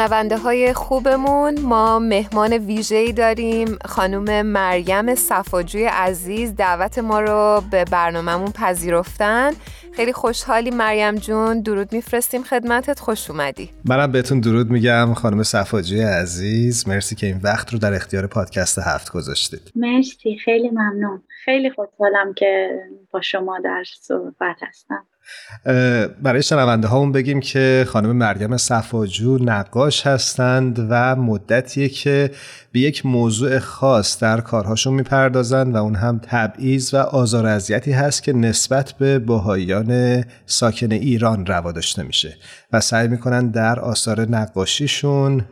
شنونده های خوبمون. ما مهمان ویژه‌ای داریم خانم مریم صفاجوی عزیز. دعوت ما رو به برنامهمون پذیرفتن. خیلی خوشحالی مریم جون. درود میفرستیم خدمتت. خوش اومدی. منم بهتون درود میگم خانم صفاجوی عزیز. مرسی که این وقت رو در اختیار پادکست هفت گذاشتید. مرسی خیلی ممنون. خیلی خوشحالم که با شما در صحبت هستم. برای شنونده هامون بگیم که خانم مریم صفاجو نقاش هستند و مدتیه که به یک موضوع خاص در کارهاشون می‌پردازند و اون هم تبعیض و آزار اذیتی هست که نسبت به باهایان ساکن ایران روا داشته میشه و سعی می‌کنن در آثار نقاشیشون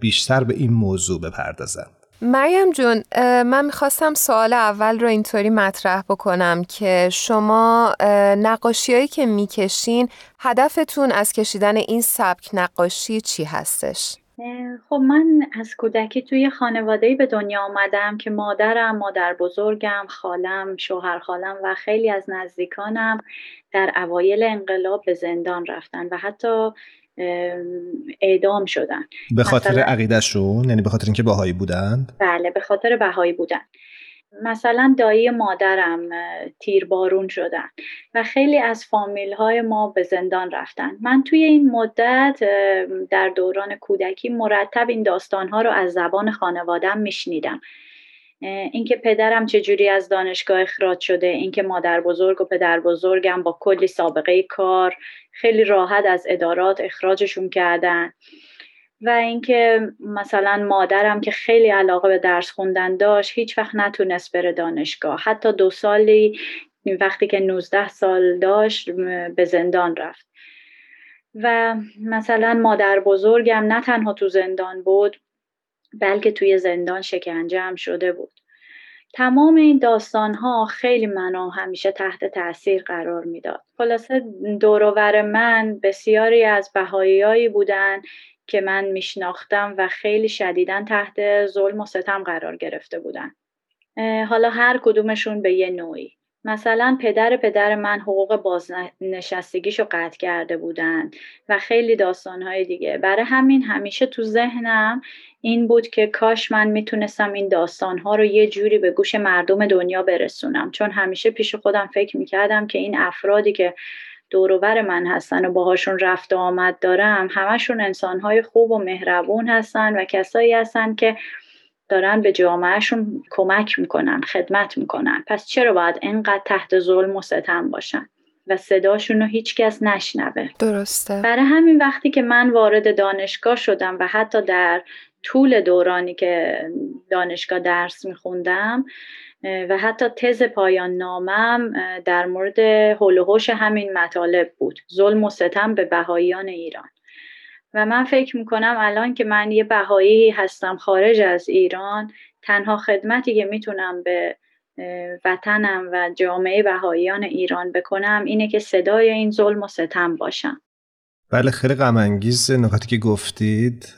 بیشتر به این موضوع بپردازن. مریم جون من می‌خواستم سوال اول رو اینطوری مطرح بکنم که شما نقاشی که می‌کشین هدفتون از کشیدن این سبک نقاشی چی هستش؟ خب من از کودکی توی خانواده‌ای به دنیا آمدم که مادرم، مادر بزرگم، خالم، شوهر خالم و خیلی از نزدیکانم در اوایل انقلاب به زندان رفتن و حتی اعدام شدن. به خاطر عقیدهشون؟ یعنی به خاطر اینکه بهایی بودند؟ بله به خاطر بهایی بودن. مثلا دایی مادرم تیربارون شدن و خیلی از فامیل های ما به زندان رفتن. من توی این مدت در دوران کودکی مرتب این داستان ها رو از زبان خانوادم میشنیدم. اینکه پدرم چجوری از دانشگاه اخراج شده اینکه مادر بزرگ و پدر بزرگم با کلی سابقه کار خیلی راحت از ادارات اخراجشون کردن. و اینکه مثلا مادرم که خیلی علاقه به درس خوندن داشت هیچ وقت نتونست بره دانشگاه. حتی دو سالی وقتی که 19 سال داشت به زندان رفت. و مثلا مادر بزرگم نه تنها تو زندان بود بلکه توی زندان شکنجه هم شده بود. تمام این داستان ها خیلی منو همیشه تحت تاثیر قرار می‌داد. خلاصه دورور من بسیاری از بهاییایی بودن که من میشناختم و خیلی شدیدا تحت ظلم و ستم قرار گرفته بودن. حالا هر کدومشون به یه نوعی. مثلا پدر پدر من حقوق بازنشستگیشو قطع کرده بودن و خیلی داستانهای دیگه. برای همین همیشه تو ذهنم این بود که کاش من می‌تونستم این داستانها رو یه جوری به گوش مردم دنیا برسونم. چون همیشه پیش خودم فکر می‌کردم که این افرادی که دوروبر من هستن و باهاشون رفت و آمد دارم همشون انسانهای خوب و مهربون هستن و کسایی هستن که دارن به جامعهشون کمک می‌کنن خدمت می‌کنن. پس چرا باید انقدر تحت ظلم و ستم باشن؟ و صداشون رو هیچکس نشنوه. درسته. برای همین وقتی که من وارد دانشگاه شدم و حتی در طول دورانی که دانشگاه درس میخوندم و حتی تز پایان نامم در مورد هول همین مطالب بود. ظلم و ستم به بهاییان ایران. و من فکر می‌کنم الان که من یه بهایی هستم خارج از ایران تنها خدمتی که می‌تونم به وطنم و جامعه بهاییان ایران بکنم اینه که صدای این ظلم و ستم باشم. بله خیلی غم انگیز نکاتی که گفتید.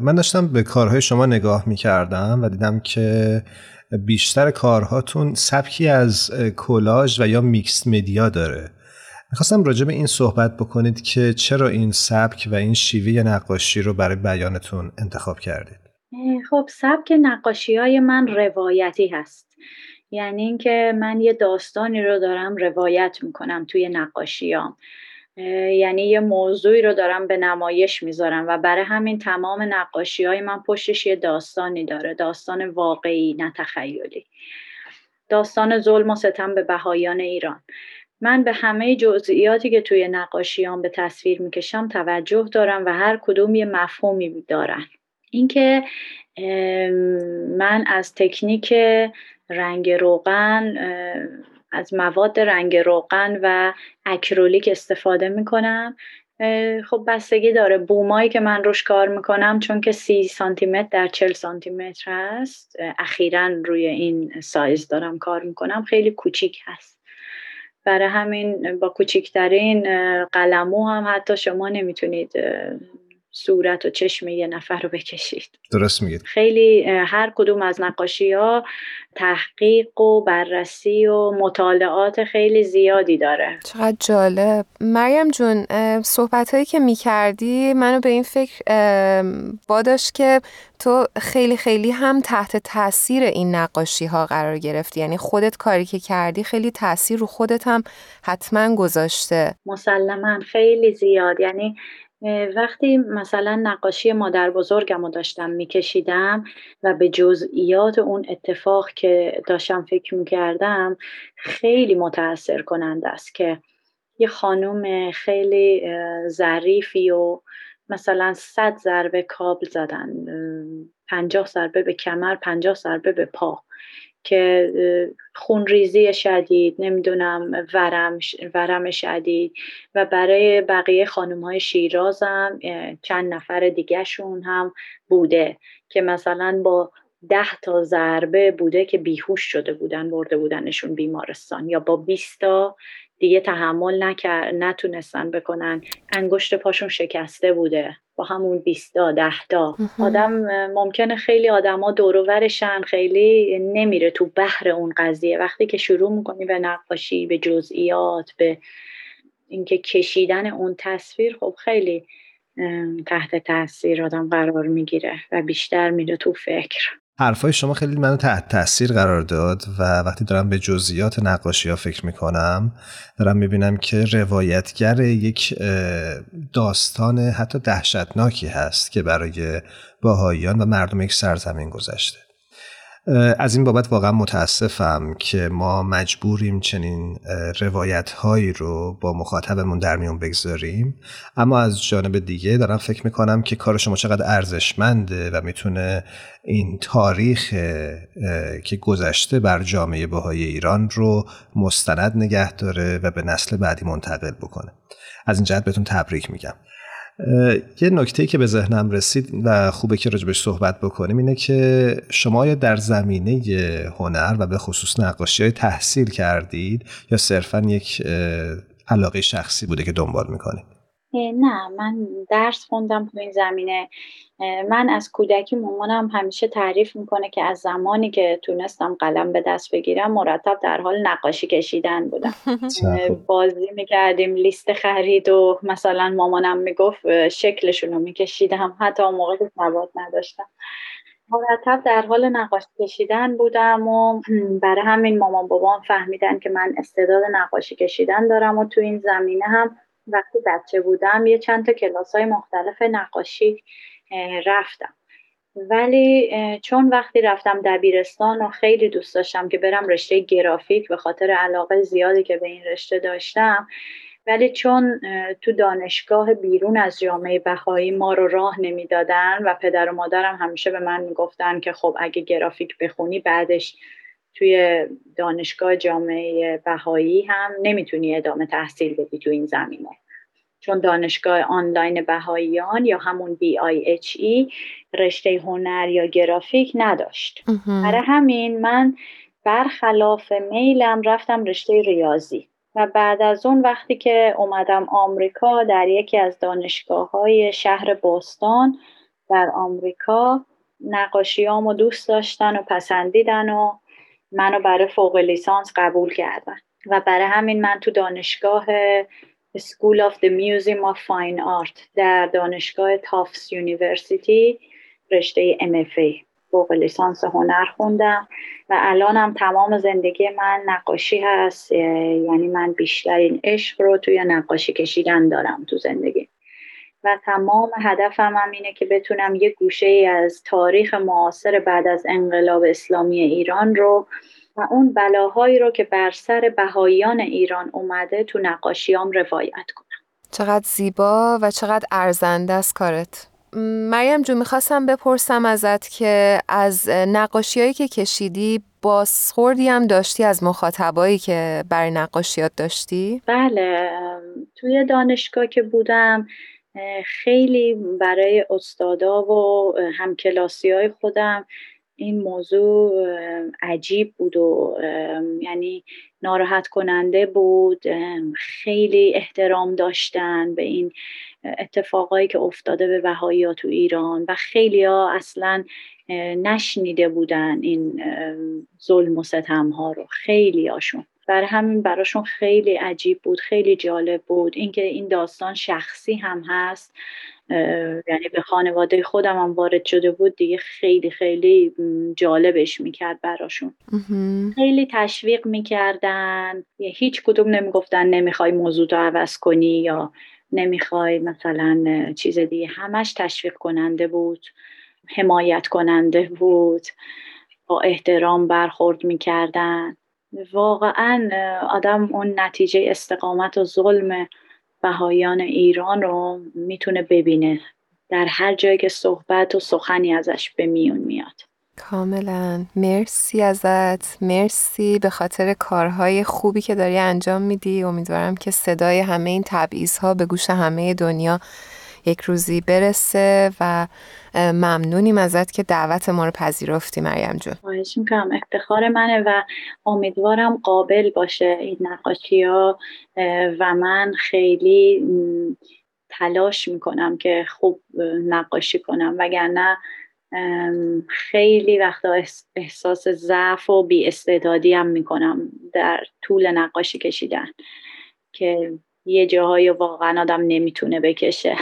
من داشتم به کارهای شما نگاه می‌کردم و دیدم که بیشتر کارهاتون سبکی از کلاژ و یا mixed media داره. می‌خواستم راجع به این صحبت بکنید که چرا این سبک و این شیوه نقاشی رو برای بیانتون انتخاب کردید. خب سبک نقاشی های من روایتی هست. یعنی اینکه من یه داستانی رو دارم روایت می‌کنم توی نقاشیام یعنی یه موضوعی رو دارم به نمایش می‌ذارم و برای همین تمام نقاشی های من پشتش یه داستانی داره. داستان واقعی نه تخیلی. داستان ظلم و ستم به بهایان ایران. من به همه جزئیاتی که توی نقاشیام به تصویر می‌کشم توجه دارم و هر کدوم یه مفهومی دارن. اینکه من از تکنیک رنگ روغن از مواد رنگ روغن و اکرولیک استفاده می‌کنم. خب بستگی داره. بومایی که من روش کار می‌کنم چون که سی سانتی متر در چل سانتی متر هست اخیرا روی این سایز دارم کار می‌کنم. خیلی کوچیک هست. برای همین با کوچکترین قلمو هم حتی شما نمی‌تونید صورت و چشم یه نفر رو بکشید. درست میگید. خیلی هر کدوم از نقاشی ها تحقیق و بررسی و مطالعات خیلی زیادی داره. چقدر جالب. مریم جون صحبت هایی که می‌کردی منو به این فکر باداش که تو خیلی خیلی هم تحت تاثیر این نقاشی ها قرار گرفتی. یعنی خودت کاری که کردی خیلی تاثیر رو خودت هم حتما گذاشته. مسلما خیلی زیاد. یعنی وقتی مثلا نقاشی مادر بزرگم رو داشتم میکشیدم و به جزئیات اون اتفاق که داشتم فکر می‌کردم خیلی متاثر کننده است که یه خانوم خیلی ظریفی و مثلا صد ضربه کابل زدن پنجاه ضربه به کمر پنجاه ضربه به پا. که خونریزی شدید نمی‌دونم ورم, ورم شدید و برای بقیه خانم های شیرازم چند نفر دیگهشون هم بوده که مثلا با ده تا ضربه بوده که بیهوش شده بودن برده بودنشون بیمارستان. یا با 20 تا دیگه تحمل نکر... نتونستن بکنن. انگشت پاشون شکسته بوده. با همون بیستا دهتا آدم ممکنه خیلی آدما دورورشن خیلی نمیره تو بحر اون قضیه. وقتی که شروع می‌کنی به نقاشی به جزئیات به اینکه کشیدن اون تصویر خب خیلی تحت تاثیر آدم قرار می‌گیره و بیشتر میره تو فکر. حرفای شما خیلی منو تحت تاثیر قرار داد و وقتی دارم به جزئیات نقاشی ها فکر می‌کنم دارم می‌بینم که روایتگر یک داستان حتی دهشتناکی هست که برای باهایان و مردم یک سرزمین گذشته. از این بابت واقعا متاسفم که ما مجبوریم چنین روایت هایی رو با مخاطبمون در میون بگذاریم. اما از جانب دیگه دارم فکر می‌کنم که کار شما چقدر ارزشمنده و می‌تونه این تاریخ که گذشته بر جامعه بهای ایران رو مستند نگه داره و به نسل بعدی منتقل بکنه. از این جهت بهتون تبریک میگم. یه نکته که به ذهنم رسید و خوبه که راجبش صحبت بکنیم اینه که شما یا در زمینه هنر و به خصوص نقاشی های تحصیل کردید یا صرفا یک علاقه شخصی بوده که دنبال می‌کنید؟ نه من درس خوندم تو این زمینه. من از کودکی مامانم همیشه تعریف می‌کنه که از زمانی که تونستم قلم به دست بگیرم مرتب در حال نقاشی کشیدن بودم. بازی می‌کردیم لیست خرید و مثلا مامانم می‌گفت شکلشون رو میکشیدم. حتی اون موقع که سواد نداشتم. مرتب در حال نقاشی کشیدن بودم و برای همین مامان بابام فهمیدن که من استعداد نقاشی کشیدن دارم و تو این زمینه هم وقتی بچه بودم یه چند تا کلاس های مختلف نقاشی رفتم. ولی چون وقتی رفتم دبیرستان و خیلی دوست داشتم که برم رشته گرافیک به خاطر علاقه زیادی که به این رشته داشتم ولی چون تو دانشگاه بیرون از جامعه بهایی ما رو راه نمی‌دادن و پدر و مادرم همیشه به من می‌گفتن که خب اگه گرافیک بخونی بعدش توی دانشگاه جامعه بهایی هم نمی‌تونی ادامه تحصیل بدی تو این زمینه. چون دانشگاه آنلاین بهاییان یا همون BIHE رشته هنر یا گرافیک نداشت. برای همین من برخلاف میلم رفتم رشته ریاضی و بعد از اون وقتی که اومدم آمریکا در یکی از دانشگاه های شهر بوستون در آمریکا نقاشیامو دوست داشتن و پسندیدن و منو برای فوق لیسانس قبول کردن. و برای همین من تو دانشگاه School of the Museum of Fine Art در دانشگاه Tufts University رشته MFA فوق لیسانس هنر خوندم و الانم تمام زندگی من نقاشی هست یعنی من بیشترین عشق رو توی نقاشی کشیدن دارم تو زندگی. و تمام هدفم هم اینه که بتونم یه گوشه ای از تاریخ معاصر بعد از انقلاب اسلامی ایران رو و اون بلاهایی رو که بر سر بهاییان ایران اومده تو نقاشیام روایت کنم چقدر زیبا و چقدر ارزنده است کارت مریم جو می‌خواستم بپرسم ازت که از نقاشیهایی که کشیدی بازخوردی هم داشتی از مخاطبایی که برای نقاشیات داشتی؟ بله توی دانشگاه که بودم خیلی برای استادا و همکلاسی های خودم این موضوع عجیب بود و یعنی ناراحت کننده بود. خیلی احترام داشتن به این اتفاقایی که افتاده به بهایی تو ایران و خیلی ها اصلا نشنیده بودن این ظلم و ستم ها رو. خیلی هاشون برای همین براشون خیلی عجیب بود خیلی جالب بود. اینکه این داستان شخصی هم هست یعنی به خانواده خودم هم وارد شده بود دیگه خیلی خیلی جالبش می‌کرد براشون. خیلی تشویق می‌کردن. هیچ کدوم نمی‌گفتن نمی‌خوای موضوع رو عوض کنی یا نمی‌خوای مثلا چیز دیگه. همش تشویق کننده بود حمایت کننده بود. با احترام برخورد می‌کردن. واقعا آدم اون نتیجه استقامت و ظلم بهایان ایران رو می‌تونه ببینه. در هر جایی که صحبت و سخنی ازش به میون میاد. کاملا. مرسی ازت. مرسی به خاطر کارهای خوبی که داری انجام میدی. امیدوارم که صدای همه این تبعیض ها به گوش همه دنیا یک روزی برسه و ممنونیم ازت که دعوت ما رو پذیرفتی مریم جون. خواهش می‌کنم. افتخار منه و امیدوارم قابل باشه این نقاشی ها و من خیلی تلاش می‌کنم که خوب نقاشی کنم. وگرنه خیلی وقتا احساس ضعف و بی استعدادی هم می‌کنم در طول نقاشی کشیدن که یه جاهای واقعا آدم نمی‌تونه بکشه.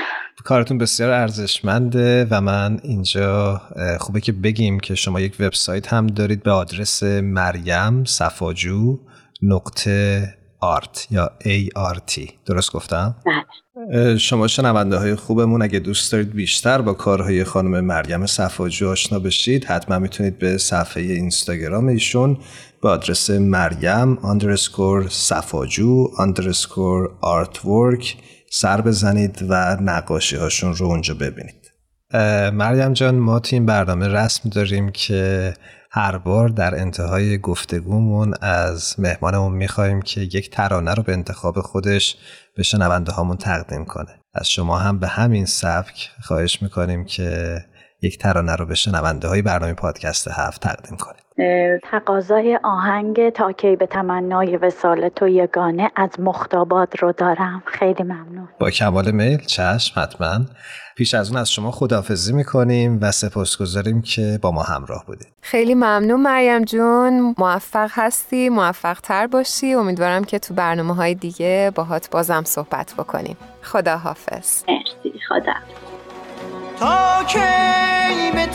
کارتون بسیار ارزشمنده و من اینجا خوبه که بگیم که شما یک وبسایت هم دارید به آدرس مریم صفاجو نقطه آرت یا ART درست گفتم؟ بله. شما شنونده های خوبمون اگه دوست دارید بیشتر با کارهای خانم مریم صفاجو آشنا بشید حتما می‌تونید به صفحه اینستاگرام ایشون به آدرس مریم underscore صفاجو underscore artwork سر بزنید و نقاشی هاشون رو اونجا ببینید. مریم جان ما تو این برنامه رسم داریم که هر بار در انتهای گفتگومون از مهمانمون می‌خوایم که یک ترانه رو به انتخاب خودش به شنونده هامون تقدیم کنه. از شما هم به همین سبک خواهش می‌کنیم که یک ترانه رو به شنونده های برنامه پادکست هفت تقدیم کنید. تقاضای آهنگ تا کی به تمنای وسال تو یگانه از مختابات رو دارم. خیلی ممنون. با کمال میل چشم حتما. پیش از اون از شما خداحافظی می‌کنیم و سپاسگزاریم که با ما همراه بودید. خیلی ممنون مریم جون. موفق هستی موفق تر باشی. امیدوارم که تو برنامه های دیگه باهات بازم صحبت بکنیم. خداحافظ. مرسی خدا. تا کی به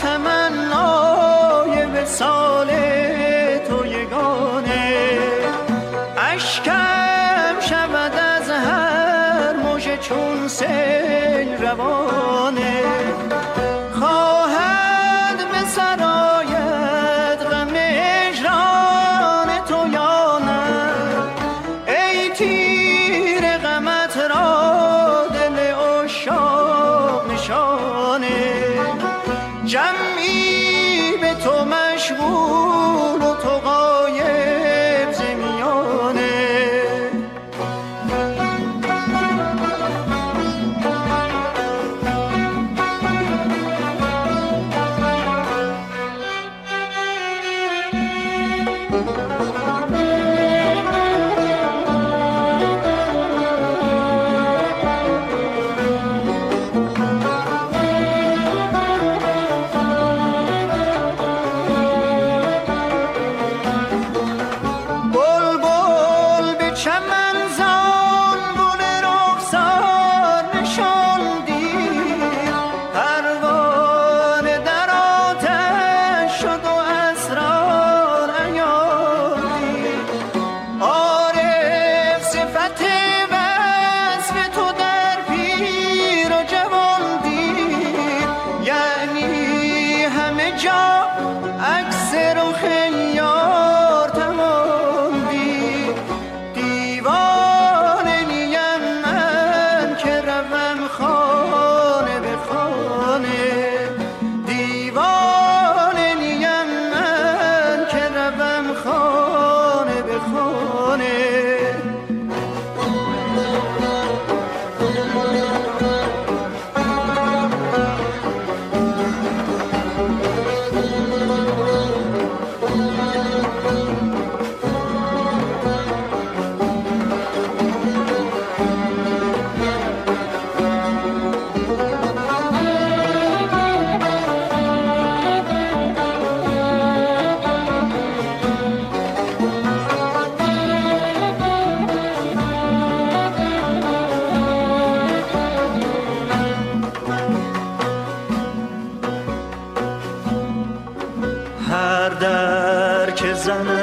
تمنای وسال تو یگانه. اشکم شود از هر موج چون سیل روانه. خواهد به سرایت غم اجران تو یا نه. ای تیر غمت را دل اشاق نشانه. جمعی در که زن